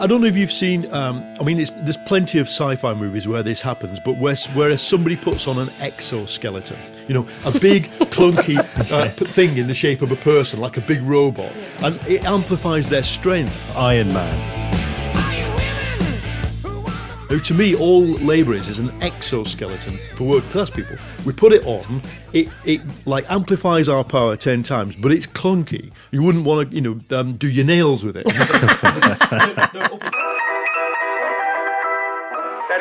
I don't know if you've seen. Um, I mean, there's plenty of sci-fi movies where this happens, but where, where somebody puts on an exoskeleton, you know, a big clunky uh, thing in the shape of a person, like a big robot, and it amplifies their strength. Iron Man. Now, to me, all labour is is an exoskeleton for working class people. We put it on, it it like amplifies our power ten times, but it's clunky. You wouldn't want to, you know, um, do your nails with it. that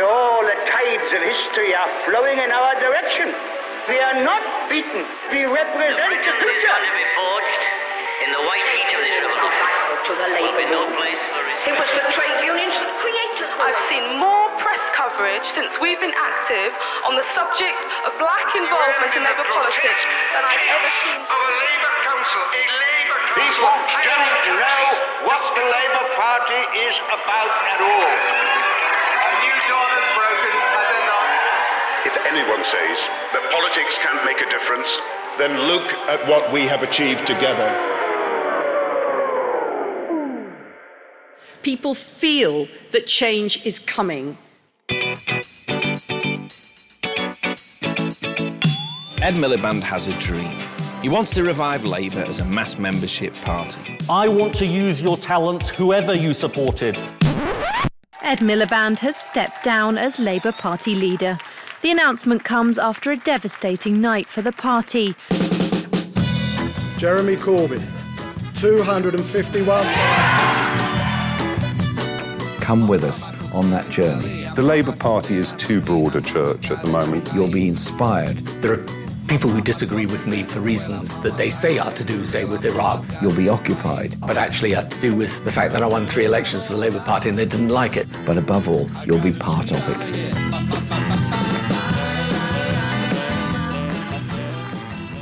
all the tides of history are flowing in our direction. We are not beaten. We represent the future. be forged in the white heat of this republic. to the Will be labour no movement. place for It was the trade unions that created the I've seen more press coverage since we've been active on the subject of black involvement in Labour politics than I've ever seen. Of a Labour Council, a Labour Council. People don't know what the Labour Party is about at all. A new dawn has broken, has it not? If anyone says that politics can't make a difference, then look at what we have achieved together. People feel that change is coming. Ed Miliband has a dream. He wants to revive Labour as a mass membership party. I want to use your talents, whoever you supported. Ed Miliband has stepped down as Labour Party leader. The announcement comes after a devastating night for the party. Jeremy Corbyn, 251. Come with us on that journey. The Labour Party is too broad a church at the moment. You'll be inspired. There are people who disagree with me for reasons that they say are to do, say, with Iraq, You'll be occupied. but actually are to do with the fact that I won three elections for the Labour Party and they didn't like it. But above all, you'll be part of it.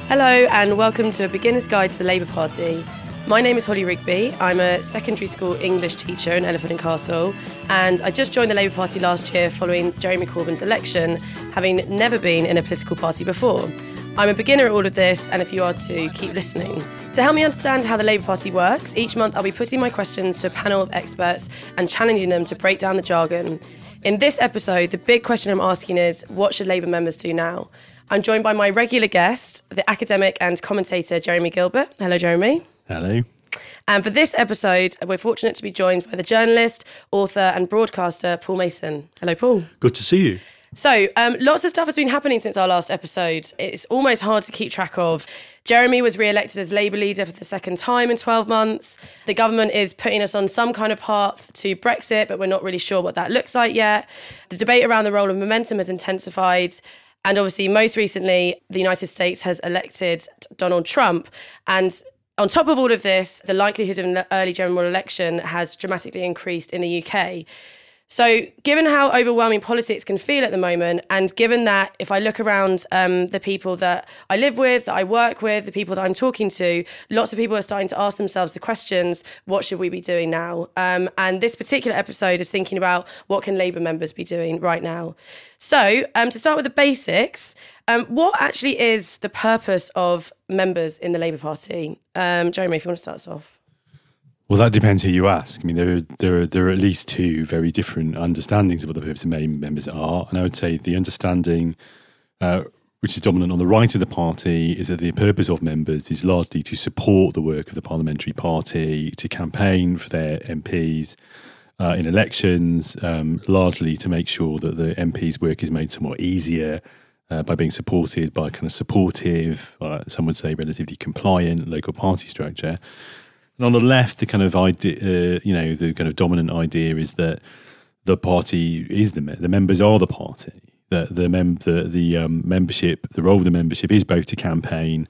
Hello, and welcome to a beginner's guide to the Labour Party. My name is Holly Rigby. I'm a secondary school English teacher in Elephant and Castle, and I just joined the Labour Party last year following Jeremy Corbyn's election, having never been in a political party before. I'm a beginner at all of this, and if you are too, keep listening. To help me understand how the Labour Party works, each month I'll be putting my questions to a panel of experts and challenging them to break down the jargon. In this episode, the big question I'm asking is what should Labour members do now? I'm joined by my regular guest, the academic and commentator Jeremy Gilbert. Hello, Jeremy. Hello. And for this episode, we're fortunate to be joined by the journalist, author, and broadcaster Paul Mason. Hello, Paul. Good to see you. So, um, lots of stuff has been happening since our last episode. It's almost hard to keep track of. Jeremy was re elected as Labour leader for the second time in 12 months. The government is putting us on some kind of path to Brexit, but we're not really sure what that looks like yet. The debate around the role of momentum has intensified. And obviously, most recently, the United States has elected Donald Trump. And on top of all of this, the likelihood of an early general election has dramatically increased in the UK. So, given how overwhelming politics can feel at the moment, and given that if I look around um, the people that I live with, that I work with, the people that I'm talking to, lots of people are starting to ask themselves the questions what should we be doing now? Um, and this particular episode is thinking about what can Labour members be doing right now. So, um, to start with the basics, um, what actually is the purpose of members in the Labour Party? Um, Jeremy, if you want to start us off. Well, that depends who you ask. I mean, there are, there are, there are at least two very different understandings of what the purpose of members are. And I would say the understanding uh, which is dominant on the right of the party, is that the purpose of members is largely to support the work of the parliamentary party, to campaign for their MPs uh, in elections, um, largely to make sure that the MP's work is made somewhat easier uh, by being supported by kind of supportive, uh, some would say relatively compliant local party structure. And on the left, the kind of idea, uh, you know, the kind of dominant idea is that the party is the the members are the party. That the mem- the, the um, membership, the role of the membership is both to campaign,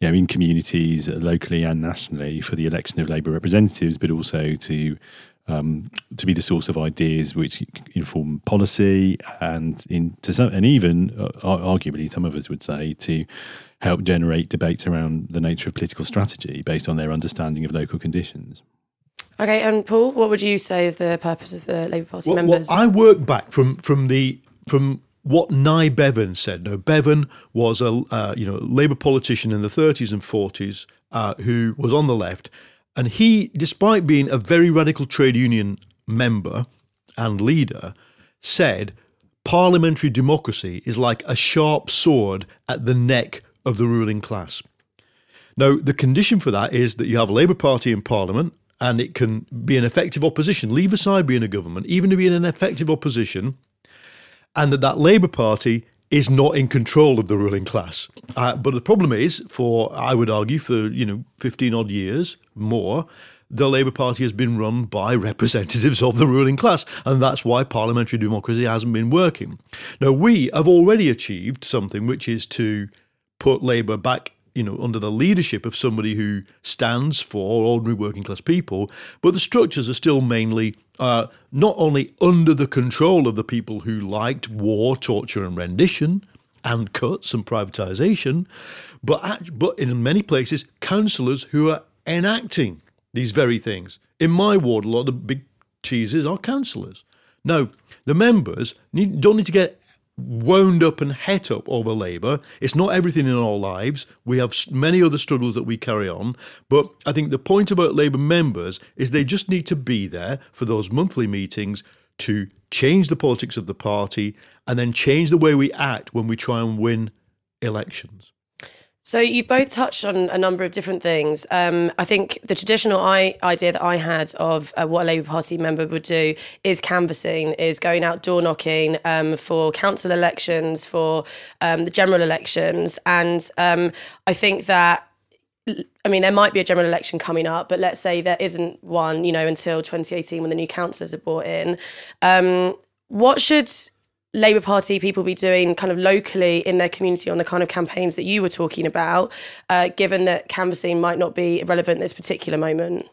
you know, in communities locally and nationally for the election of Labour representatives, but also to um, to be the source of ideas which inform policy and in to some, and even uh, arguably some of us would say to help generate debates around the nature of political strategy based on their understanding of local conditions. Okay, and Paul, what would you say is the purpose of the Labour Party well, members? Well, I work back from from the from what Nye Bevan said. No, Bevan was a uh, you know Labour politician in the 30s and 40s uh, who was on the left, and he, despite being a very radical trade union member and leader, said parliamentary democracy is like a sharp sword at the neck of the ruling class. Now, the condition for that is that you have a Labour Party in Parliament and it can be an effective opposition, leave aside being a government, even to be in an effective opposition, and that that Labour Party is not in control of the ruling class. Uh, but the problem is, for I would argue, for you know, fifteen odd years more, the Labour Party has been run by representatives of the ruling class, and that's why parliamentary democracy hasn't been working. Now we have already achieved something, which is to put Labour back you know, under the leadership of somebody who stands for ordinary working class people, but the structures are still mainly uh, not only under the control of the people who liked war, torture, and rendition, and cuts and privatisation, but but in many places, councillors who are enacting these very things. In my ward, a lot of the big cheeses are councillors. Now, the members need, don't need to get wound up and het up over Labour. It's not everything in our lives. We have many other struggles that we carry on. But I think the point about Labour members is they just need to be there for those monthly meetings to change the politics of the party and then change the way we act when we try and win elections. So you've both touched on a number of different things. Um, I think the traditional I, idea that I had of uh, what a Labour Party member would do is canvassing, is going out door knocking um, for council elections, for um, the general elections, and um, I think that. I mean, there might be a general election coming up, but let's say there isn't one, you know, until 2018 when the new councillors are brought in. Um, what should Labour Party people be doing kind of locally in their community on the kind of campaigns that you were talking about, uh, given that canvassing might not be relevant at this particular moment?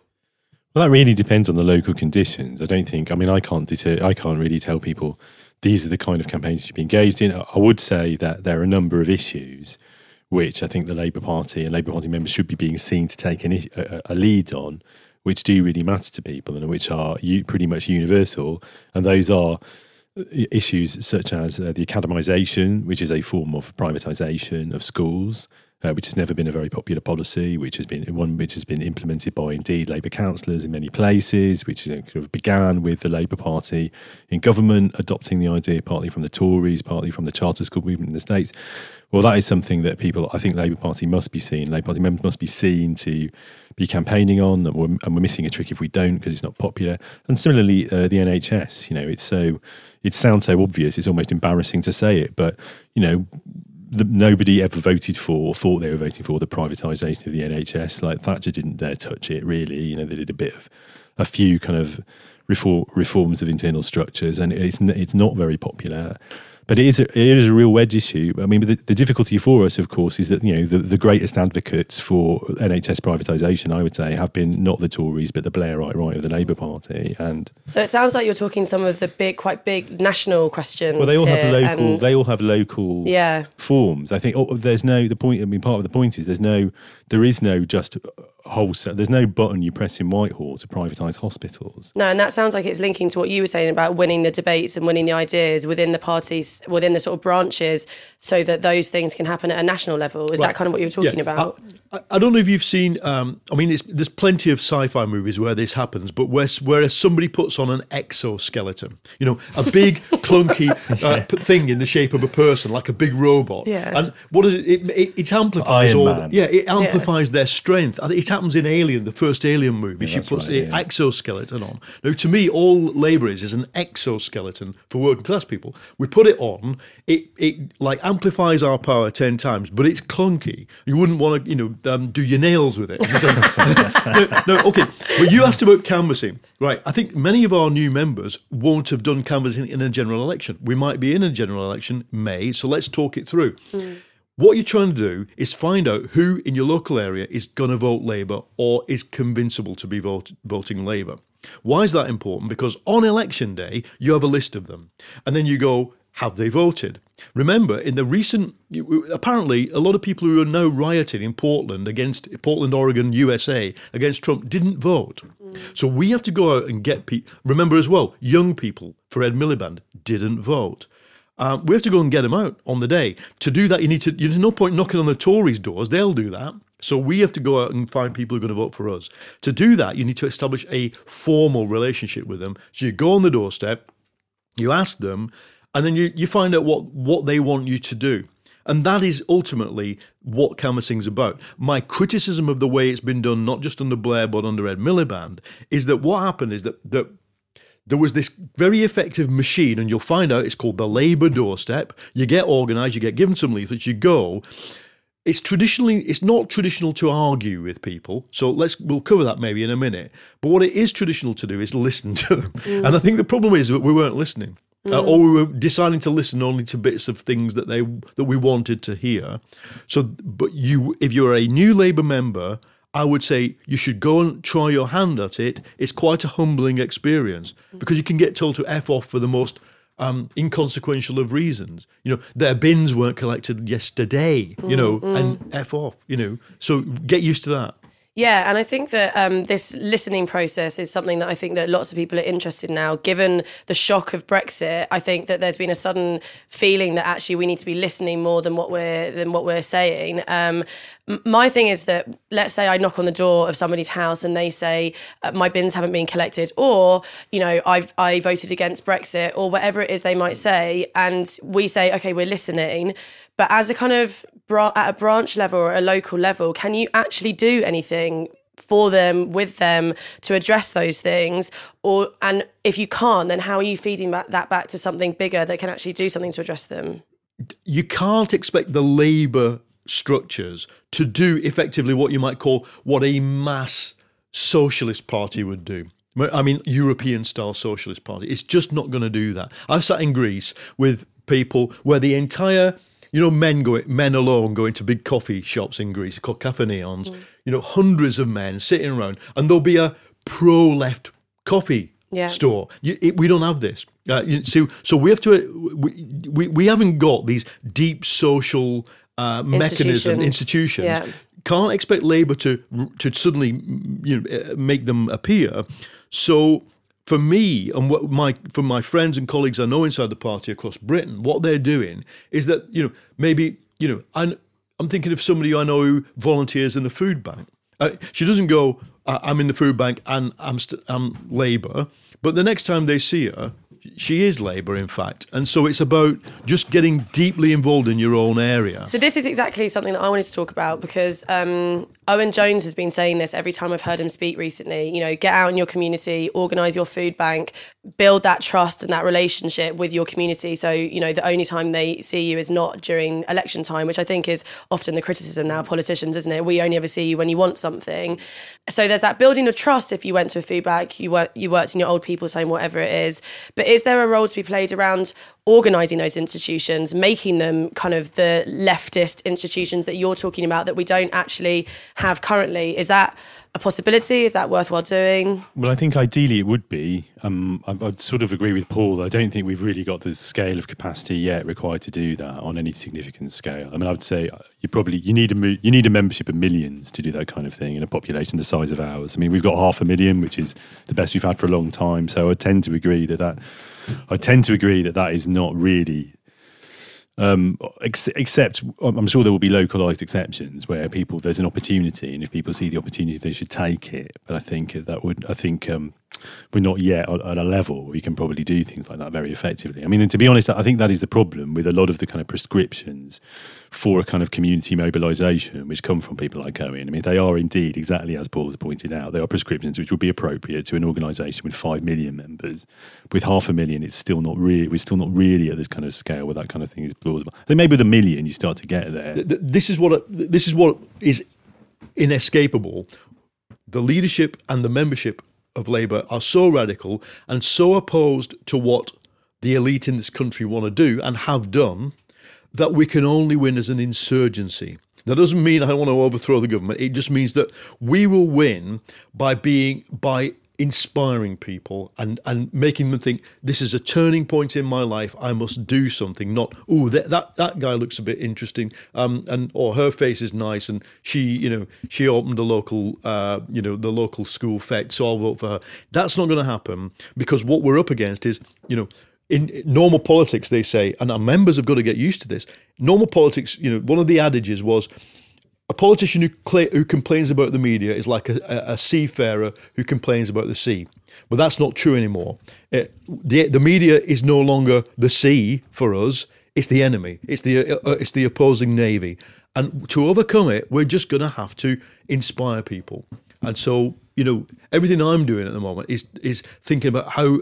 Well, that really depends on the local conditions. I don't think. I mean, I can't deter, I can't really tell people these are the kind of campaigns you should be engaged in. I would say that there are a number of issues which I think the Labour Party and Labour Party members should be being seen to take an, a, a lead on, which do really matter to people and which are pretty much universal. And those are issues such as uh, the academisation, which is a form of privatisation of schools, uh, which has never been a very popular policy, which has been one which has been implemented by indeed Labour councillors in many places, which you know, kind of began with the Labour Party in government adopting the idea partly from the Tories, partly from the charter school movement in the States. Well, that is something that people, I think, Labour Party must be seen. Labour Party members must be seen to be campaigning on, and we're, and we're missing a trick if we don't because it's not popular. And similarly, uh, the NHS, you know, it's so it sounds so obvious, it's almost embarrassing to say it, but you know, the, nobody ever voted for or thought they were voting for the privatisation of the NHS. Like Thatcher didn't dare touch it. Really, you know, they did a bit of a few kind of reform, reforms of internal structures, and it's it's not very popular. But it is a, it is a real wedge issue. I mean, the, the, difficulty for us, of course, is that you know the, the greatest advocates for NHS privatisation, I would say, have been not the Tories but the Blairite right of the Labour Party. And so it sounds like you're talking some of the big, quite big national questions. Well, they all have local. They all have local. Yeah. Forms. I think oh, there's no the point. I mean, part of the point is there's no there is no just wholesale. There's no button you press in Whitehall to privatise hospitals. No, and that sounds like it's linking to what you were saying about winning the debates and winning the ideas within the parties, within the sort of branches, so that those things can happen at a national level. Is Right. that kind of what you were talking Yeah. about? I, I don't know if you've seen. Um, I mean, it's, there's plenty of sci-fi movies where this happens, but where where somebody puts on an exoskeleton, you know, a big clunky uh, p- thing in the shape of a person, like a big robot. Yeah. And what is it? It, it, it amplifies Iron all. Man. Yeah, it amplifies their strength. It happens in Alien, the first Alien movie. Yeah, she that's puts right, the yeah. exoskeleton on. Now, to me, all Labour is is an exoskeleton for working class people. We put it on. It it like amplifies our power ten times, but it's clunky. You wouldn't want to, you know, um, do your nails with it. no, no, okay. But you asked about canvassing, right? I think many of our new members won't have done canvassing in a general election. We might be in a general election May, so let's talk it through. What you're trying to do is find out who in your local area is going to vote Labour or is convincible to be vote, voting Labour. Why is that important? Because on election day, you have a list of them. And then you go, have they voted? Remember, in the recent, apparently, a lot of people who are now rioting in Portland against Portland, Oregon, USA against Trump didn't vote. Mm. So we have to go out and get people. Remember as well, young people for Ed Miliband didn't vote. Um, we have to go and get them out on the day. To do that, you need to. There's no point knocking on the Tories' doors; they'll do that. So we have to go out and find people who are going to vote for us. To do that, you need to establish a formal relationship with them. So you go on the doorstep, you ask them, and then you, you find out what, what they want you to do. And that is ultimately what canvassing's about. My criticism of the way it's been done, not just under Blair but under Ed Miliband, is that what happened is that, that there was this very effective machine, and you'll find out it's called the Labour doorstep. You get organised, you get given some leaflets, you go. It's traditionally, it's not traditional to argue with people. So let's, we'll cover that maybe in a minute. But what it is traditional to do is listen to them. Mm. And I think the problem is that we weren't listening. Uh, Mm. or we were deciding to listen only to bits of things that they that we wanted to hear. So, but you, if you're a new Labour member, I would say you should go and try your hand at it. It's quite a humbling experience because you can get told to f off for the most um, inconsequential of reasons. You know, their bins weren't collected yesterday. You know, Mm, mm. and f off. You know, so get used to that. Yeah, and I think that um, this listening process is something that I think that lots of people are interested in now. Given the shock of Brexit, I think that there's been a sudden feeling that actually we need to be listening more than what we're than what we're saying. Um, my thing is that let's say I knock on the door of somebody's house and they say uh, my bins haven't been collected, or you know I've I voted against Brexit, or whatever it is they might say, and we say okay we're listening. But as a kind of bra- at a branch level or a local level, can you actually do anything for them, with them, to address those things? Or and if you can't, then how are you feeding that, that back to something bigger that can actually do something to address them? you can't expect the labour structures to do effectively what you might call what a mass socialist party would do. I mean, European style socialist party. It's just not going to do that. I've sat in Greece with people where the entire, you know, men go, men alone go into big coffee shops in Greece called cafe neons. You know, hundreds of men sitting around, and there'll be a pro left coffee Yeah. store. You, it, we don't have this. Uh, you, so, so we have to. We, we, we haven't got these deep social uh, mechanism Institutions. institutions. Yeah. Can't expect Labour to to suddenly you know make them appear. So. For me and what my from my friends and colleagues I know inside the party across Britain, what they're doing is that you know maybe you know I'm I'm thinking of somebody I know who volunteers in the food bank. Uh, she doesn't go, "I- I'm in the food bank and I'm, st- I'm Labour. But the next time they see her, she is Labour, in fact. And so it's about just getting deeply involved in your own area. So this is exactly something that I wanted to talk about because um, Owen Jones has been saying this every time I've heard him speak recently. You know, get out in your community, organise your food bank, build that trust and that relationship with your community. So you know, the only time they see you is not during election time, which I think is often the criticism now politicians, isn't it? We only ever see you when you want something. So there's that building of trust. If you went to a food bank, you work, you worked in your old people's home, whatever it is. But is there a role to be played around organising those institutions, making them kind of the leftist institutions that you're talking about that we don't actually have currently? Is that a possibility? Is that worthwhile doing? Well, I think ideally it would be. Um, I, I'd sort of agree with Paul. I don't think we've really got the scale of capacity yet required to do that on any significant scale. I mean, I would say you probably you need a you need a membership of millions to do that kind of thing in a population the size of ours. I mean, we've got half a million, which is the best we've had for a long time. So I tend to agree that that I tend to agree that that is not really um, ex- except I'm sure there will be localized exceptions where people there's an opportunity, and if people see the opportunity, they should take it. But I think that would I think um, we're not yet at a level where we can probably do things like that very effectively. I mean, and to be honest, I think that is the problem with a lot of the kind of prescriptions for a kind of community mobilisation, which come from people like Owen. I mean, they are indeed exactly as Paul has pointed out. They are prescriptions which would be appropriate to an organisation with five million members. With half a million, it's still not really. We're still not really at this kind of scale where that kind of thing is plausible. I think maybe with a million, you start to get there. This is what this is what is inescapable. The leadership and the membership of Labour are so radical and so opposed to what the elite in this country want to do and have done that we can only win as an insurgency. That doesn't mean I want to overthrow the government. It just means that we will win by being by inspiring people and and making them think this is a turning point in my life i must do something not oh that, that that guy looks a bit interesting um and or her face is nice and she you know she opened a local uh you know the local school fete so i'll vote for her that's not going to happen because what we're up against is you know in normal politics, they say, and our members have got to get used to this. Normal politics, you know, one of the adages was a politician who, cl- who complains about the media is like a, a, seafarer who complains about the sea. But that's not true anymore. It, the, the media is no longer the sea for us. It's the enemy. It's the uh, uh it's the opposing navy. And to overcome it, we're just going to have to inspire people. And so, you know, everything I'm doing at the moment is is thinking about how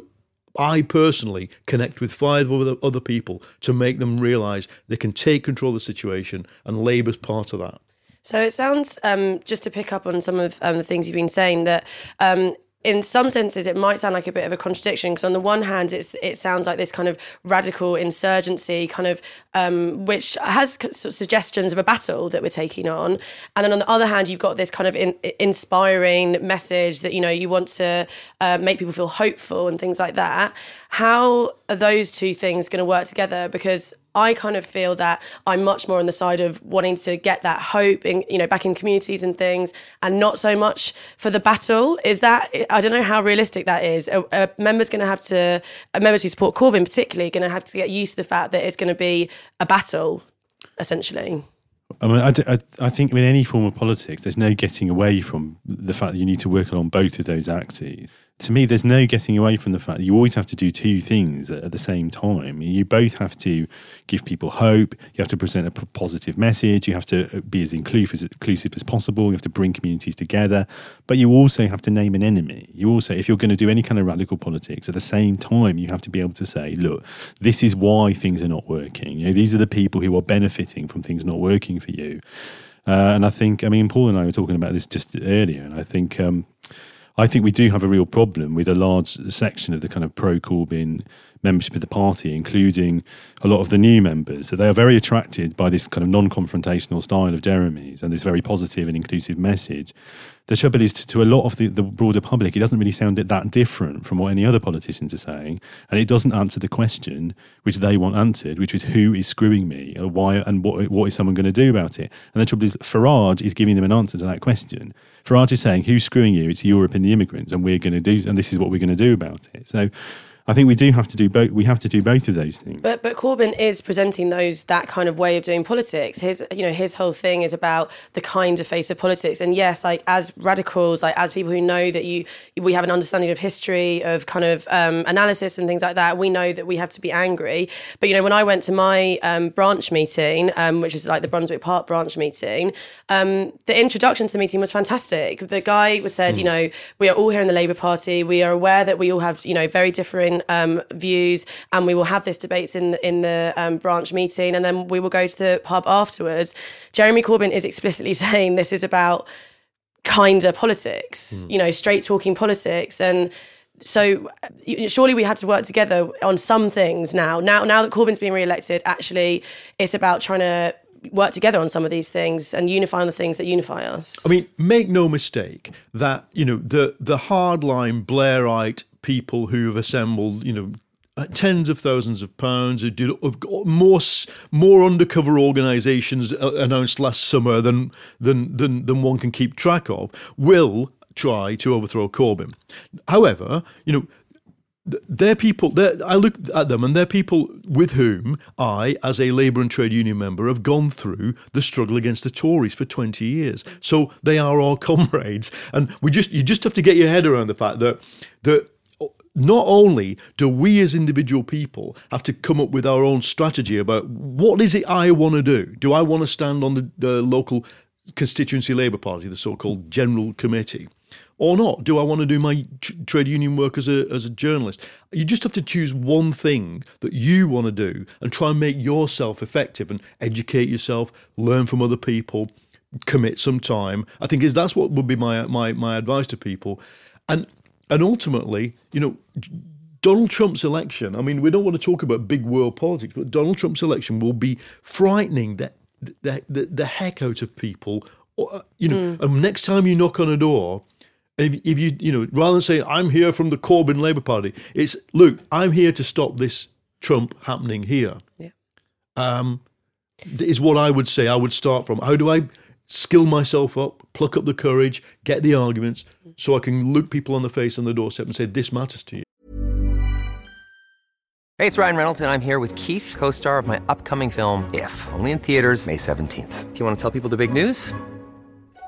I personally connect with five other, other people to make them realise they can take control of the situation, and Labour's part of that. So it sounds, um, just to pick up on some of um, the things you've been saying, that um, in some senses, it might sound like a bit of a contradiction because on the one hand, it's it sounds like this kind of radical insurgency, kind of um, which has suggestions of a battle that we're taking on, and then on the other hand, you've got this kind of in, inspiring message that you know you want to uh, make people feel hopeful and things like that. How are those two things going to work together? Because I kind of feel that I'm much more on the side of wanting to get that hope in, you know, back in communities and things, and not so much for the battle. Is that I don't know how realistic that is. A, a member's going to have to, a members who support Corbyn particularly, going to have to get used to the fact that it's going to be a battle, essentially. I mean, I, I, I, think with any form of politics, there's no getting away from the fact that you need to work along both of those axes to me, there's no getting away from the fact that you always have to do two things at the same time. You both have to give people hope. You have to present a positive message. You have to uh, be as inclusive as, inclusive as possible. You have to bring communities together. But you also have to name an enemy. You also, if you're going to do any kind of radical politics, at the same time, you have to be able to say, look, this is why things are not working. You know, these are the people who are benefiting from things not working for you. Uh, and I think, I mean, Paul and I were talking about this just earlier, and I think um, I think we do have a real problem with a large section of the kind of pro Corbyn membership of the party, including a lot of the new members, that they are very attracted by this kind of non confrontational style of Jeremy's and this very positive and inclusive message. The trouble is, to, to a lot of the, the, broader public, it doesn't really sound that different from what any other politicians are saying. And it doesn't answer the question which they want answered, which is who is screwing me? Or why and what, what is someone going to do about it? And the trouble is, Farage is giving them an answer to that question. Farage is saying, who's screwing you? It's Europe and the immigrants, and we're going to do, and this is what we're going to do about it. So I think we do have to do both. We have to do both of those things. But but Corbyn is presenting those that kind of way of doing politics. His you know his whole thing is about the kind of face of politics. And yes, like as radicals, like as people who know that you we have an understanding of history, of kind of um, analysis and things like that. We know that we have to be angry. But you know when I went to my um, branch meeting, um, which is like the Brunswick Park branch meeting, um, the introduction to the meeting was fantastic. The guy was said, mm. you know, we are all here in the Labour Party. We are aware that we all have you know very different um, views, and we will have this debates in the, in the um, branch meeting, and then we will go to the pub afterwards. Jeremy Corbyn is explicitly saying this is about kinder politics, mm. you know, straight talking politics, and so surely we had to work together on some things now. Now, now that Corbyn's been re-elected, actually, it's about trying to work together on some of these things and unify on the things that unify us. I mean, make no mistake that you know the the hardline Blairite people who have assembled, you know. uh, Tens of thousands of pounds. Who got more more undercover organisations uh, announced last summer than than than than one can keep track of. Will try to overthrow Corbyn. However, you know th- they're people. They're, I look at them, and they're people with whom I, as a Labour and trade union member, have gone through the struggle against the Tories for twenty years. So they are our comrades, and we just you just have to get your head around the fact that that not only do we as individual people have to come up with our own strategy about what is it I want to do? Do I want to stand on the, the local constituency Labour Party, the so-called General Committee? Or not? Do I want to do my tr- trade union work as a as a journalist? You just have to choose one thing that you want to do and try and make yourself effective and educate yourself, learn from other people, commit some time. I think is that's what would be my my my advice to people, and and ultimately, you know, Donald Trump's election. I mean, we don't want to talk about big world politics, but Donald Trump's election will be frightening the the the, the heck out of people. You know, and next time you knock on a door. If, if you you know rather than saying I'm here from the Corbyn Labour Party, it's look I'm here to stop this Trump happening here. Yeah. Um, is what I would say. I would start from how do I skill myself up, pluck up the courage, get the arguments, so I can look people on the face on the doorstep and say this matters to you. Hey, it's Ryan Reynolds, and I'm here with Keith, co star of my upcoming film, If, only in theaters, May 17th. Do you want to tell people the big news?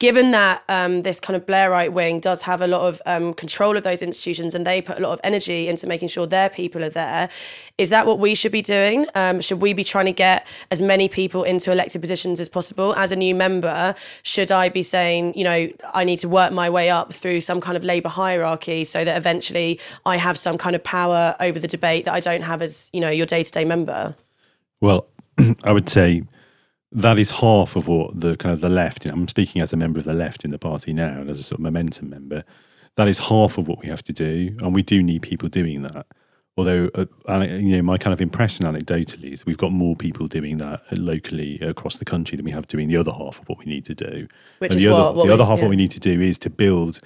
Given that um, this kind of Blairite wing does have a lot of um, control of those institutions and they put a lot of energy into making sure their people are there, is that what we should be doing? Um, should we be trying to get as many people into elected positions as possible? As a new member, should I be saying, you know, I need to work my way up through some kind of Labour hierarchy so that eventually I have some kind of power over the debate that I don't have as, you know, your day to day member? Well, I would say that is half of what the kind of the left. I'm speaking as a member of the left in the party now, and as a sort of momentum member. That is half of what we have to do, and we do need people doing that. Although, uh, you know, my kind of impression anecdotally is we've got more people doing that locally across the country than we have doing the other half of what we need to do. Which and is the what- other, what the other half yeah. what we need to do is to build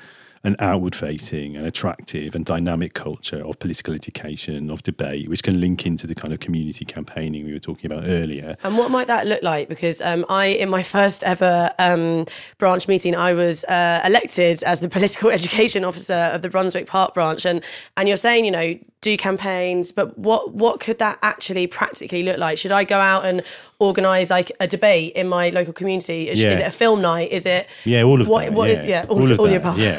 an outward facing and attractive and dynamic culture of political education, of debate, which can link into the kind of community campaigning we were talking about earlier. And what might that look like? Because um, I, in my first ever um, branch meeting, I was uh, elected as the political education officer of the Brunswick Park branch, and and you're saying, you know, do campaigns, but what what could that actually practically look like? Should I go out and organise like a debate in my local community? Is, Yeah. is it a film night? Is it Yeah, all of what, that. what yeah. is- yeah, all, all of, of all that. the above. Yeah,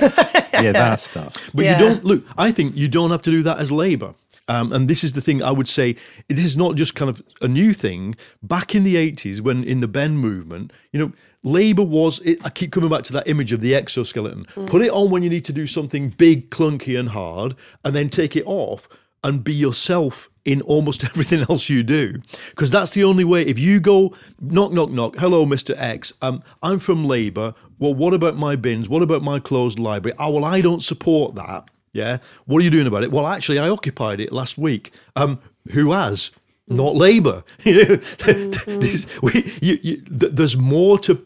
yeah, that stuff. But Yeah. you don't look. I think you don't have to do that as Labour. Um, and this is the thing I would say. This is not just kind of a new thing. Back in the eighties, when in the Benn movement, you know, Labour was. It, I keep coming back to that image of the exoskeleton. Put it on when you need to do something big, clunky, and hard, and then take it off and be yourself in almost everything else you do. Because that's the only way. If you go knock, knock, knock. Hello, Mister X. Um, I'm from Labour. well, what about my bins? What about my closed library? Oh, well, I don't support that. Yeah. What are you doing about it? Well, actually, I occupied it last week. Um, who has? Not Labour. You know, this- we, you, you, th- there's more to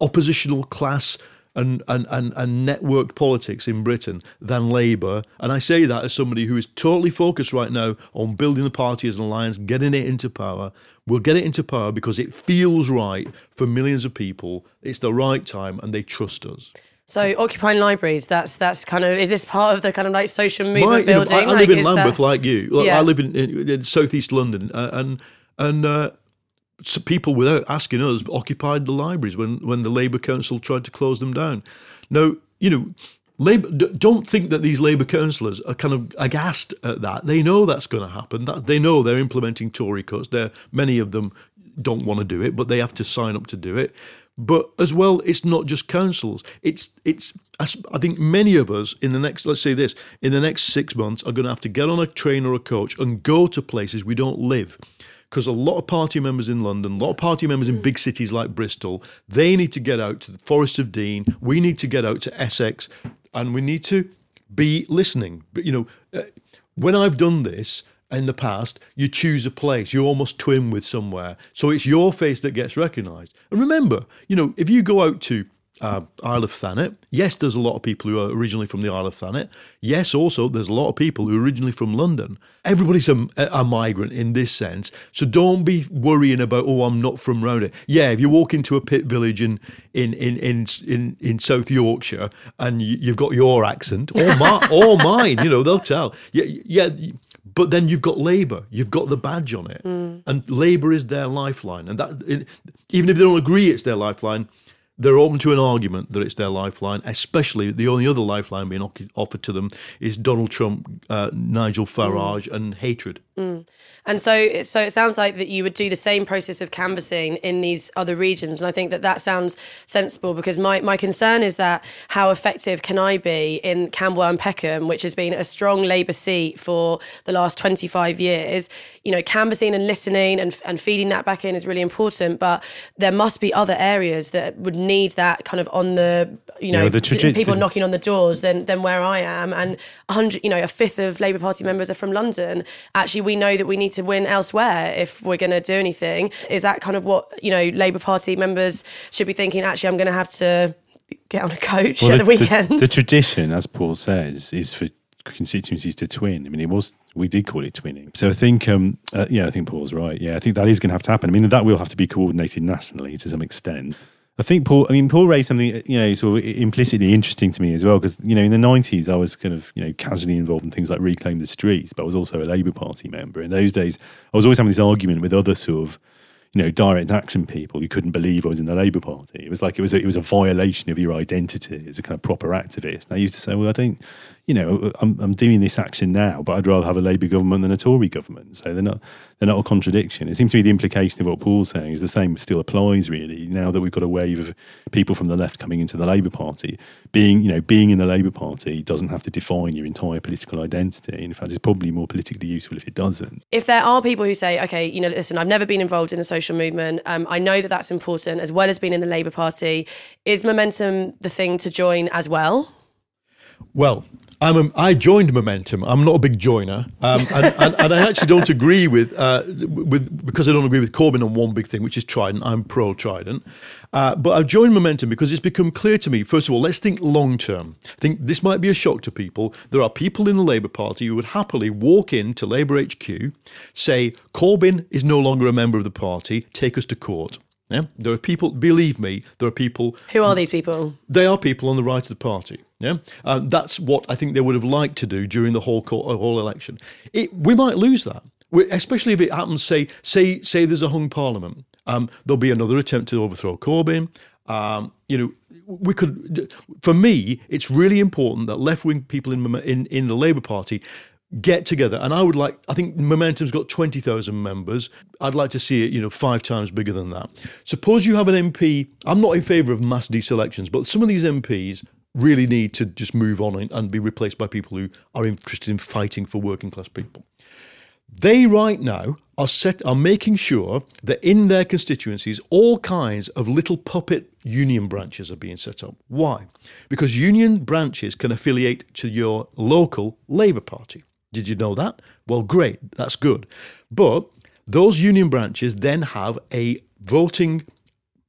oppositional class and, and, and, and networked politics in Britain than Labour. And I say that as somebody who is totally focused right now on building the party as an alliance, getting it into power. We'll get it into power because it feels right for millions of people. It's the right time and they trust us. So occupying libraries, that's that's kind of is this part of the kind of like social movement My- you know, building? I, I Like, live in Lambeth, that- like you. Like, Yeah. I live in, in, in southeast London, uh, and and uh, so people without asking us occupied the libraries when when the Labour Council tried to close them down. Now, you know. Labour, don't think that these Labour councillors are kind of aghast at that. They know that's going to happen. That they know they're implementing Tory cuts. They're, many of them don't want to do it, but they have to sign up to do it. But as well, it's not just councils. It's it's. I think many of us in the next, let's say this, in the next six months, are going to have to get on a train or a coach and go to places we don't live. Because a lot of party members in London, a lot of party members in big cities like Bristol, they need to get out to the Forest of Dean. We need to get out to Essex, and we need to be listening. But you know, uh, when I've done this in the past, you choose a place, you almost twin with somewhere, so it's your face that gets recognised. And remember, you know, if you go out to uh, Isle of Thanet, yes, there's a lot of people who are originally from the Isle of Thanet. Yes, also there's a lot of people who are originally from London. Everybody's a, a migrant in this sense, so don't be worrying about oh, I'm not from round it. Yeah, if you walk into a pit village in in in in in, in South Yorkshire and you, you've got your accent or my or mine, you know they'll tell. Yeah, yeah. But then you've got Labour, you've got the badge on it, mm. and Labour is their lifeline. And that, even if they don't agree it's their lifeline, they're open to an argument that it's their lifeline. Especially the only other lifeline being offered to them is Donald Trump, uh, Nigel Farage, and hatred. Mm. And so, so it sounds like that you would do the same process of canvassing in these other regions, and I think that that sounds sensible because my, my concern is that how effective can I be in Camberwell and Peckham, which has been a strong Labour seat for the last twenty five years. You know, canvassing and listening and and feeding that back in is really important, but there must be other areas that would need that kind of on the you know Yeah, the traje- people the- knocking on the doors than than where I am, and a hundred you know a fifth of Labour Party members are from London. Actually, we know that we need to win elsewhere if we're going to do anything. Is that kind of what you know Labour Party members should be thinking? Actually, I'm going to have to get on a coach Well, at the, weekend. The, tradition, as Paul says, is for constituencies to twin. I mean, it was we did call it twinning. So I think, um, uh, yeah, I think Paul's right. Yeah, I think that is going to have to happen. I mean, that will have to be coordinated nationally to some extent. I think Paul. I mean, Paul raised something you know sort of implicitly interesting to me as well because you know in the nineties I was kind of you know casually involved in things like reclaim the streets, but I was also a Labour Party member. In those days, I was always having this argument with other sort of you know, direct action people who couldn't believe I was in the Labour Party. It was like it was a, it was a violation of your identity as a kind of proper activist. And I used to say, well, I don't, you know, I'm, I'm doing this action now, but I'd rather have a Labour government than a Tory government. So they're not they're not a contradiction. It seems to me the implication of what Paul's saying is the same still applies really now that we've got a wave of people from the left coming into the Labour Party. Being you know being in the Labour Party doesn't have to define your entire political identity. In fact, it's probably more politically useful if it doesn't. if there are people who say, okay, you know, listen, I've never been involved in the social movement, um, I know that that's important, as well as being in the Labour Party, is Momentum the thing to join as well? Well, I'm a, I joined Momentum. I'm not a big joiner, um, and, and, and I actually don't agree with uh, with because I don't agree with Corbyn on one big thing, which is Trident. I'm pro Trident, uh, but I've joined Momentum because it's become clear to me. First of all, let's think long term. I think this might be a shock to people. There are people in the Labour Party who would happily walk into Labour HQ, say Corbyn is no longer a member of the party, take us to court. Yeah, there are people. Believe me, there are people Who are these people? they are people on the right of the party. Yeah, uh, that's what I think they would have liked to do during the whole co- uh, whole election. It, we might lose that, we, especially if it happens. Say, say, say, there's a hung parliament. Um, there'll be another attempt to overthrow Corbyn. Um, you know, we could. For me, it's really important that left wing people in in in the Labour Party get together and i would like i think momentum's got 20,000 members i'd like to see it you know five times bigger than that suppose you have an mp i'm not in favor of mass deselections but some of these mps really need to just move on and, and be replaced by people who are interested in fighting for working class people They right now are set are making sure that in their constituencies all kinds of little puppet union branches are being set up. Why? Because union branches can affiliate to your local Labour Party. Did you know that? Well, great, that's good. But those union branches then have a voting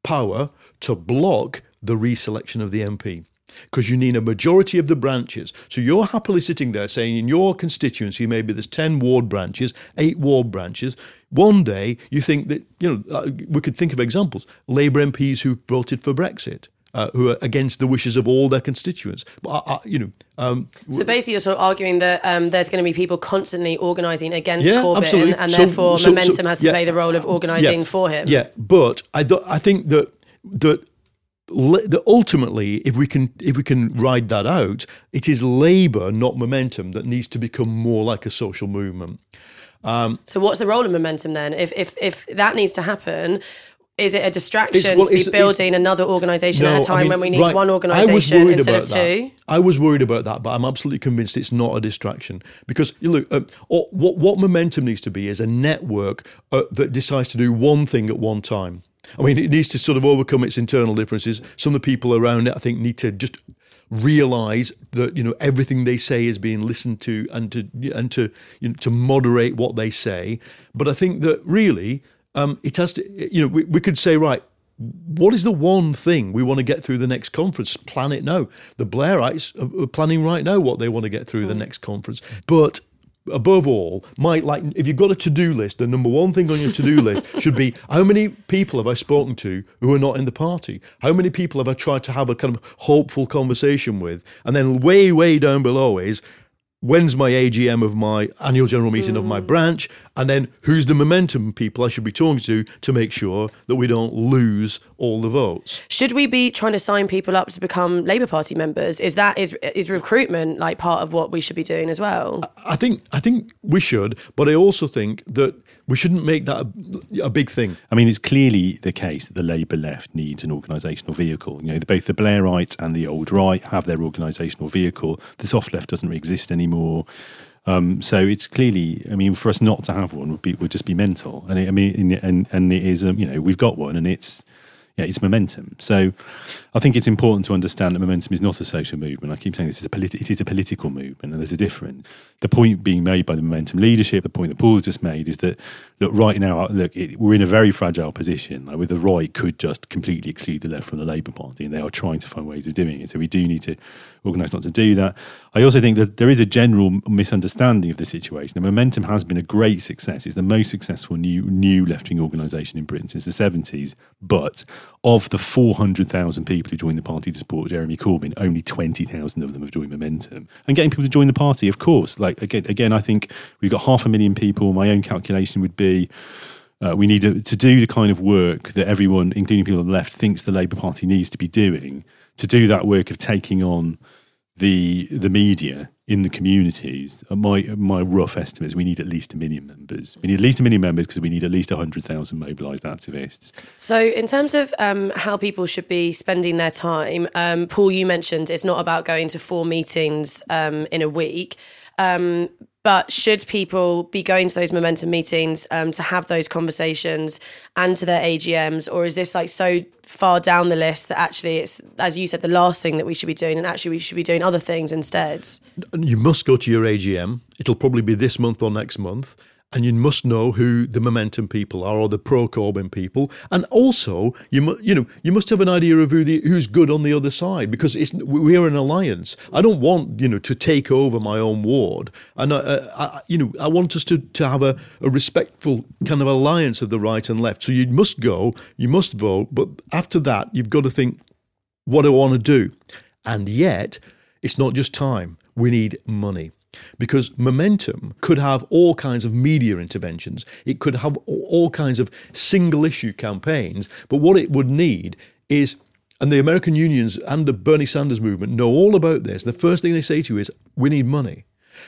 power to block the reselection of the MP because you need a majority of the branches. So you're happily sitting there saying in your constituency, maybe there's 10 ward branches, eight ward branches. One day you think that, you know, uh, we could think of examples Labour MPs who voted for Brexit. Uh, who are against the wishes of all their constituents, but uh, uh, you know. Um, So basically, you're sort of arguing that um, there's going to be people constantly organising against Yeah, Corbyn, absolutely. and So- therefore so- so- momentum has to yeah. play the role of organising Yeah. for him. Yeah, but I do, I think that that that ultimately, if we can if we can ride that out, it is Labour, not momentum, that needs to become more like a social movement. Um, So what's the role of momentum then? If if if that needs to happen. Is it a distraction well, to be building another organisation at a a I time mean, when we need right, one I was organisation worried instead of that. two? I was worried about that, but I'm absolutely convinced it's not a distraction because you look. Uh, what what momentum needs to be is a network uh, that decides to do one thing at one time. I mean, it needs to sort of overcome its internal differences. Some of the people around it, I think, need to just realize that you know everything they say is being listened to and to and to you know, to moderate what they say. But I think that really um, it has to. You know, we, we could say right. What is the one thing we want to get through the next conference? Plan it now. The Blairites are planning right now what they want to get through the next conference. But above all, might like if you've got a to-do list, the number one thing on your to-do list should be how many people have I spoken to who are not in the party? How many people have I tried to have a kind of hopeful conversation with? And then way, way down below is when's my AGM of my annual general meeting of my branch? And then who's the momentum people I should be talking to to make sure that we don't lose all the votes? Should we be trying to sign people up to become Labour Party members? Is that is is recruitment like part of what we should be doing as well? I think I think we should, but I also think that we shouldn't make that a, a big thing. I mean, it's clearly the case that the Labour left needs an organisational vehicle. You know, both the Blairites and the old right have their organisational vehicle. The soft left doesn't exist anymore. Um, so it's clearly, I mean, for us not to have one would be would just be mental. And it, I mean, and and it is, um, you know, we've got one, and it's yeah, it's momentum. So I think it's important to understand that momentum is not a social movement. I keep saying this is a politi- it is a political movement, and there's a difference. The point being made by the momentum leadership, the point that Paul's just made, is that look, right now, look, it, we're in a very fragile position. Like, with the right could just completely exclude the left from the Labour Party, and they are trying to find ways of doing it. So we do need to organise not to do that. I also think that there is a general misunderstanding of the situation. The momentum has been a great success. It's the most successful new new left wing organisation in Britain since the seventies. But of the four hundred thousand people who joined the party to support Jeremy Corbyn, only twenty thousand of them have joined Momentum. And getting people to join the party, of course, like again, again, I think we've got half a million people. My own calculation would be. Uh, we need to, to do the kind of work that everyone, including people on the left, thinks the Labour Party needs to be doing. To do that work of taking on the the media in the communities, my my rough estimate is we need at least a million members. We need at least a million members because we need at least hundred thousand mobilised activists. So, in terms of um, how people should be spending their time, um, Paul, you mentioned it's not about going to four meetings um, in a week. But should people be going to those momentum meetings um, to have those conversations and to their AGMs, or is this like so far down the list that actually it's, as you said, the last thing that we should be doing, and actually we should be doing other things instead? You must go to your AGM. It'll probably be this month or next month. And you must know who the momentum people are, or the pro Corbyn people, and also you mu- you know you must have an idea of who the who's good on the other side because it's we're an alliance. I don't want you know to take over my own ward, and uh, I, you know I want us to to have a, a respectful kind of alliance of the right and left. So you must go, you must vote, but after that you've got to think, what do I want to do? And yet, it's not just time. We need money. Because momentum could have all kinds of media interventions. It could have all kinds of single issue campaigns. But what it would need is, and the American unions and the Bernie Sanders movement know all about this. The first thing they say to you is, we need money.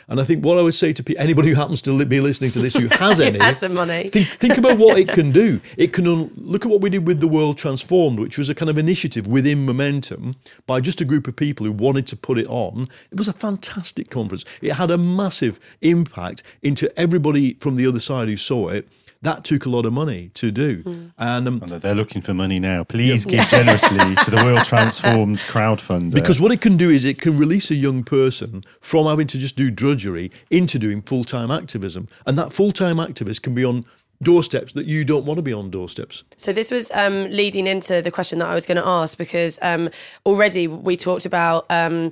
And I think what I would say to anybody who happens to be listening to this who has any, has some money. think, think about what it can do. It can un- look at what we did with the World Transformed, which was a kind of initiative within Momentum by just a group of people who wanted to put it on. It was a fantastic conference. It had a massive impact into everybody from the other side who saw it. That took a lot of money to do, and um, they're looking for money now. Please give generously to the World Transformed crowdfunder. Because what it can do is it can release a young person from having to just do drudgery into doing full time activism. And that full time activist can be on doorsteps that you don't want to be on doorsteps. So this was um, leading into the question that I was going to ask because um, already we talked about. Um,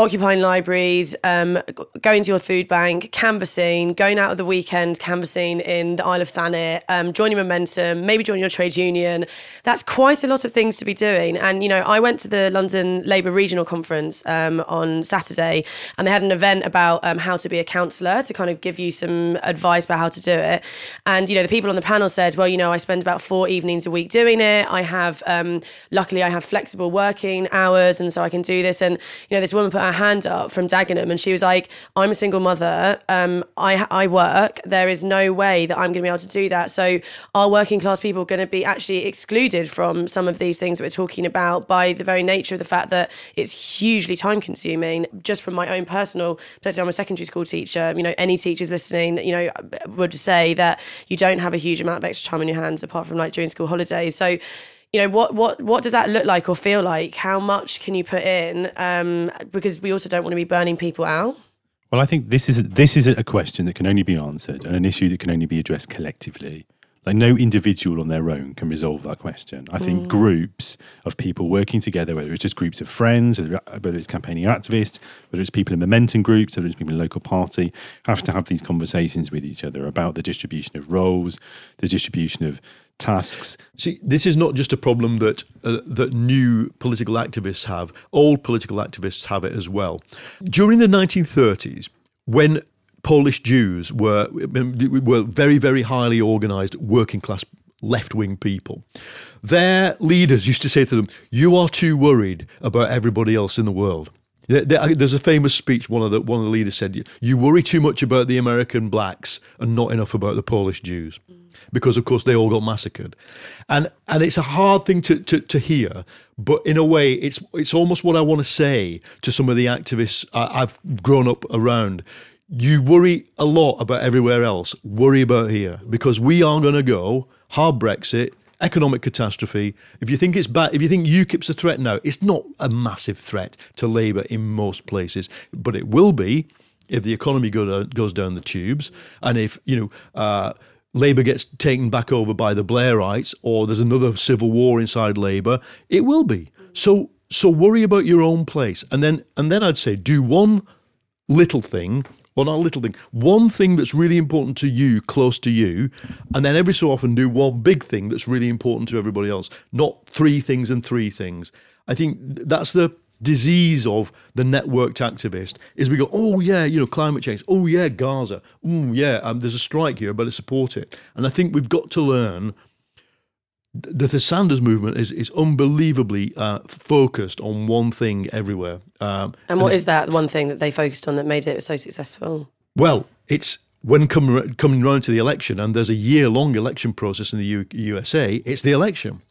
Occupying libraries, um, going to your food bank, canvassing, going out of the weekend, canvassing in the Isle of Thanet, um, joining Momentum, maybe joining your trade union. That's quite a lot of things to be doing. And, you know, I went to the London Labour Regional Conference um, on Saturday and they had an event about um, how to be a councillor to kind of give you some advice about how to do it. And, you know, the people on the panel said, well, you know, I spend about four evenings a week doing it. I have, um, luckily, I have flexible working hours and so I can do this. And, you know, this woman put her hand up from Dagenham and she was like, I'm a single mother. Um, I, I work. There is no way that I'm going to be able to do that. So are working class people going to be actually excluded from some of these things that we're talking about by the very nature of the fact that it's hugely time consuming? Just from my own personal, perspective, I'm a secondary school teacher. You know, any teachers listening, you know, would say that you don't have a huge amount of extra time on your hands apart from like during school holidays. So you know what what what does that look like or feel like how much can you put in um because we also don't want to be burning people out Well, I think this is this is a question that can only be answered and an issue that can only be addressed collectively. Like no individual on their own can resolve that question. I think Mm. groups of people working together, whether it's just groups of friends, whether whether it's campaigning activists, whether it's people in momentum groups, whether it's people in local party, have to have these conversations with each other about the distribution of roles, the distribution of tasks. See, this is not just a problem that uh, that new political activists have. Old political activists have it as well. During the 1930s, when Polish Jews were were very very highly organised working class left wing people, their leaders used to say to them, "You are too worried about everybody else in the world." There- there- There's a famous speech one of the one of the leaders said, "You worry too much about the American blacks and not enough about the Polish Jews." Because of course they all got massacred. And and it's a hard thing to, to, to hear but in a way it's it's almost what i want to say to some of the activists I, i've grown up around. You worry a lot about everywhere else. Worry about here because we are going to go hard brexit economic catastrophe. If you think it's bad if you think ukip's a threat now it's not a massive threat to labour in most places but it will be if the economy go down, goes down the tubes. And if you know uh, Labour gets taken back over by the Blairites, or there's another civil war inside Labour, it will be. So so worry about your own place, and then and then I'd say do one little thing, or not a little thing, one thing that's really important to you, close to you, and then every so often do one big thing that's really important to everybody else. Not three things and three things. I think that's the disease of the networked activist is we go, oh yeah, you know, climate change. Oh yeah, Gaza. Oh yeah, um, there's a strike here. I better support it. And I think we've got to learn that the Sanders movement is is unbelievably uh, focused on one thing everywhere. Um, and what it's- is that one thing that they focused on that made it so successful well, it's when coming coming round to the election, and there's a year long election process in the U- USA. It's the election,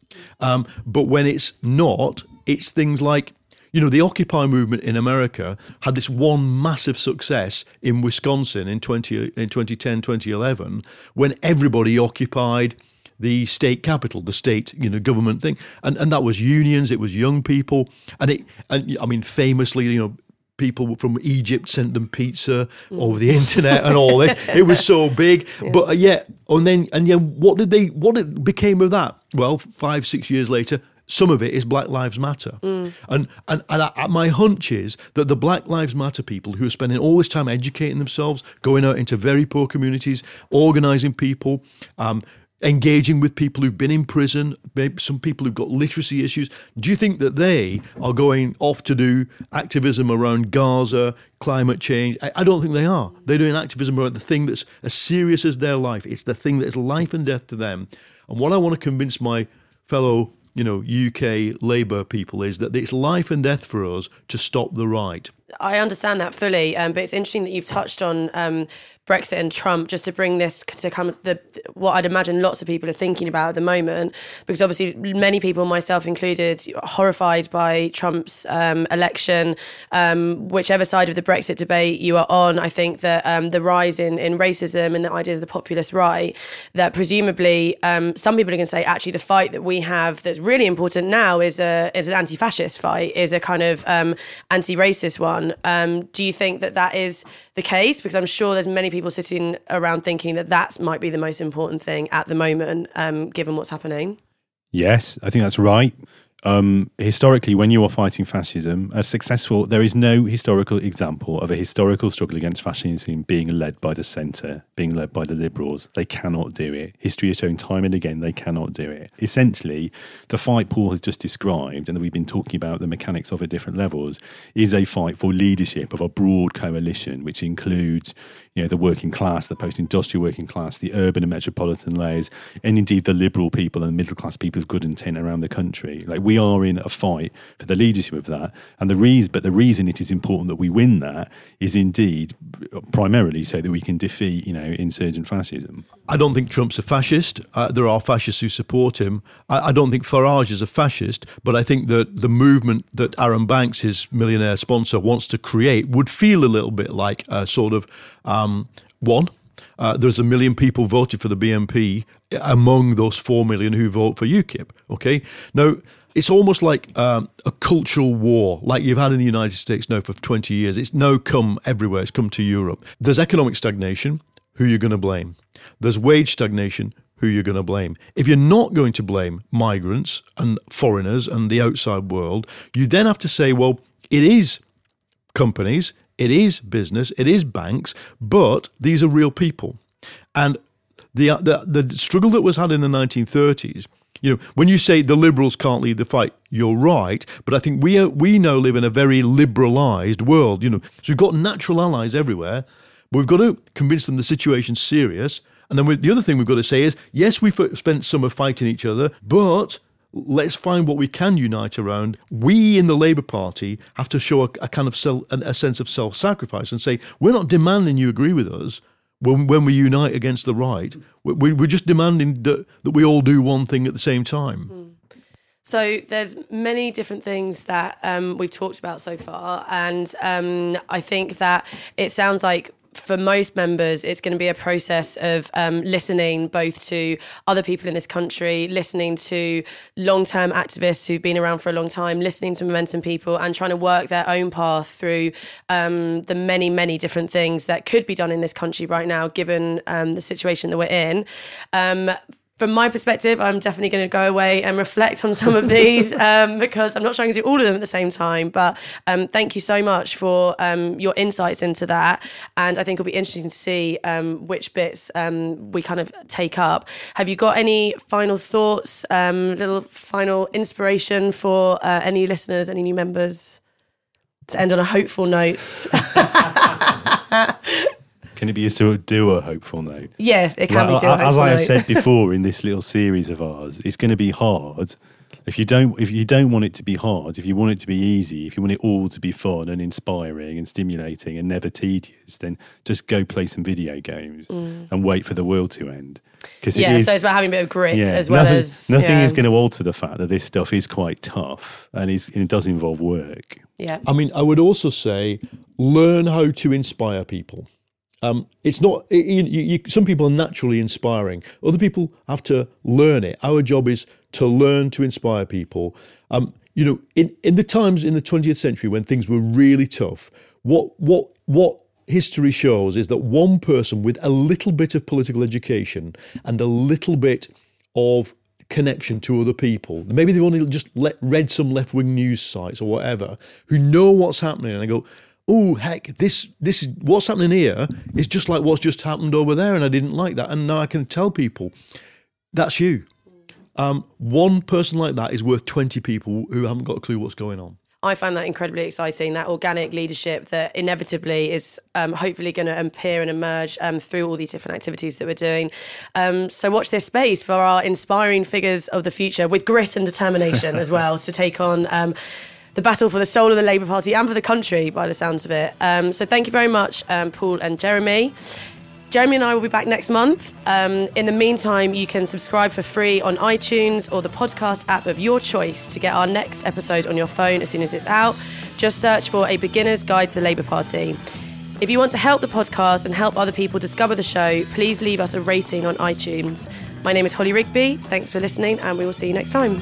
um, but when it's not, it's things like you know the Occupy movement in America had this one massive success in Wisconsin in 20 in 2010 2011 when everybody occupied the state capital, the state, you know, government thing, and and that was unions, it was young people, and it, and I mean, famously, you know, people from Egypt sent them pizza over the internet and all this. It was so big, but uh, yeah, and then and yeah, what did they? What it became of that? Well, five six years later. Some of it is Black Lives Matter, Mm. and and, and I, my hunch is that the Black Lives Matter people who are spending all this time educating themselves, going out into very poor communities, organising people, um, engaging with people who've been in prison, maybe some people who've got literacy issues. Do you think that they are going off to do activism around Gaza, climate change? I, I don't think they are. They're doing activism around the thing that's as serious as their life. It's the thing that is life and death to them. And what I want to convince my fellow you know, UK Labour people is that it's life and death for us to stop the right. I understand that fully, um, but it's interesting that you've touched on um, Brexit and Trump just to bring this to come to the what I'd imagine lots of people are thinking about at the moment, because obviously many people, myself included, horrified by Trump's um, election. Um, whichever side of the Brexit debate you are on, I think that um, the rise in, in racism and the ideas of the populist right, that presumably um, some people are going to say actually the fight that we have that's really important now is a is an anti-fascist fight, is a kind of anti-racist one. Um, do you think that that is the case? Because I'm sure there's many people sitting around thinking that that might be the most important thing at the moment, um, given what's happening. Yes, I think that's right. Um, historically, when you are fighting fascism, a successful, there is no historical example of a historical struggle against fascism being led by the centre, being led by the liberals. They cannot do it. History has shown time and again they cannot do it. Essentially, the fight Paul has just described, and that we've been talking about the mechanics of at different levels, is a fight for leadership of a broad coalition, which includes you know, the working class, the post-industrial working class, the urban and metropolitan layers, and indeed the liberal people and middle class people of good intent around the country. Like we are in a fight for the leadership of that, and the reason, but the reason it is important that we win that is indeed primarily so that we can defeat, you know, insurgent fascism. I don't think Trump's a fascist. Uh, there are fascists who support him. I, I, don't think Farage is a fascist, but I think that the movement that Arron Banks, his millionaire sponsor, wants to create would feel a little bit like a sort of um, one. Uh, there's a million people voted for the BNP among those four million who vote for UKIP. Okay, now it's almost like um, a cultural war, like you've had in the United States now for 20 years. It's now come everywhere. It's come to Europe. There's economic stagnation. Who you're going to blame? There's wage stagnation. Who you're going to blame? If you're not going to blame migrants and foreigners and the outside world, you then have to say, well, it is companies, it is business, it is banks, but these are real people. And the, uh, the, the struggle that was had in the 1930s you know, when you say the liberals can't lead the fight, you're right. But I think we are, we now live in a very liberalised world. You know, so we've got natural allies everywhere. But we've got to convince them the situation's serious. And then we, the other thing we've got to say is, yes, we've spent summer fighting each other, but let's find what we can unite around. We in the Labour Party have to show a, a kind of self, a sense of self-sacrifice and say we're not demanding you agree with us when when we unite against the right. We, we're just demanding that, that we all do one thing at the same time. Mm. So there's many different things that um, we've talked about so far, and um, I think that it sounds like for most members, it's going to be a process of um, listening both to other people in this country, listening to long term activists who've been around for a long time, listening to momentum people, and trying to work their own path through um, the many, many different things that could be done in this country right now, given um, the situation that we're in. Um, from my perspective, I'm definitely going to go away and reflect on some of these um, because I'm not trying to do all of them at the same time. But um, thank you so much for um, your insights into that. And I think it'll be interesting to see um, which bits um, we kind of take up. Have you got any final thoughts, um, little final inspiration for uh, any listeners, any new members? To end on a hopeful note. Can it be used to do a hopeful note? Yeah, it can like, be. As I have said before in this little series of ours, it's going to be hard. If you don't, if you don't want it to be hard, if you want it to be easy, if you want it all to be fun and inspiring and stimulating and never tedious, then just go play some video games mm. and wait for the world to end. Because yeah, so it's about having a bit of grit yeah, as well nothing, as nothing yeah. is going to alter the fact that this stuff is quite tough and, and it does involve work. Yeah, I mean, I would also say learn how to inspire people. Um, it's not. You, you, some people are naturally inspiring. Other people have to learn it. Our job is to learn to inspire people. Um, you know, in, in the times in the 20th century when things were really tough, what what what history shows is that one person with a little bit of political education and a little bit of connection to other people. Maybe they've only just let, read some left wing news sites or whatever, who know what's happening and they go, oh heck, this this is what's happening here is just like what's just happened over there, and I didn't like that, and now I can tell people that's you. Um, one person like that is worth twenty people who haven't got a clue what's going on. I find that incredibly exciting. That organic leadership that inevitably is um, hopefully going to appear and emerge um, through all these different activities that we're doing. Um, so watch this space for our inspiring figures of the future with grit and determination as well to take on um, the battle for the soul of the Labour Party and for the country, by the sounds of it. Um, so thank you very much, um, Paul and Jeremy. Jeremy and I will be back next month. Um, in the meantime, you can subscribe for free on iTunes or the podcast app of your choice to get our next episode on your phone as soon as it's out. Just search for A Beginner's Guide to the Labour Party. If you want to help the podcast and help other people discover the show, please leave us a rating on iTunes. My name is Holly Rigby. Thanks for listening, and we will see you next time.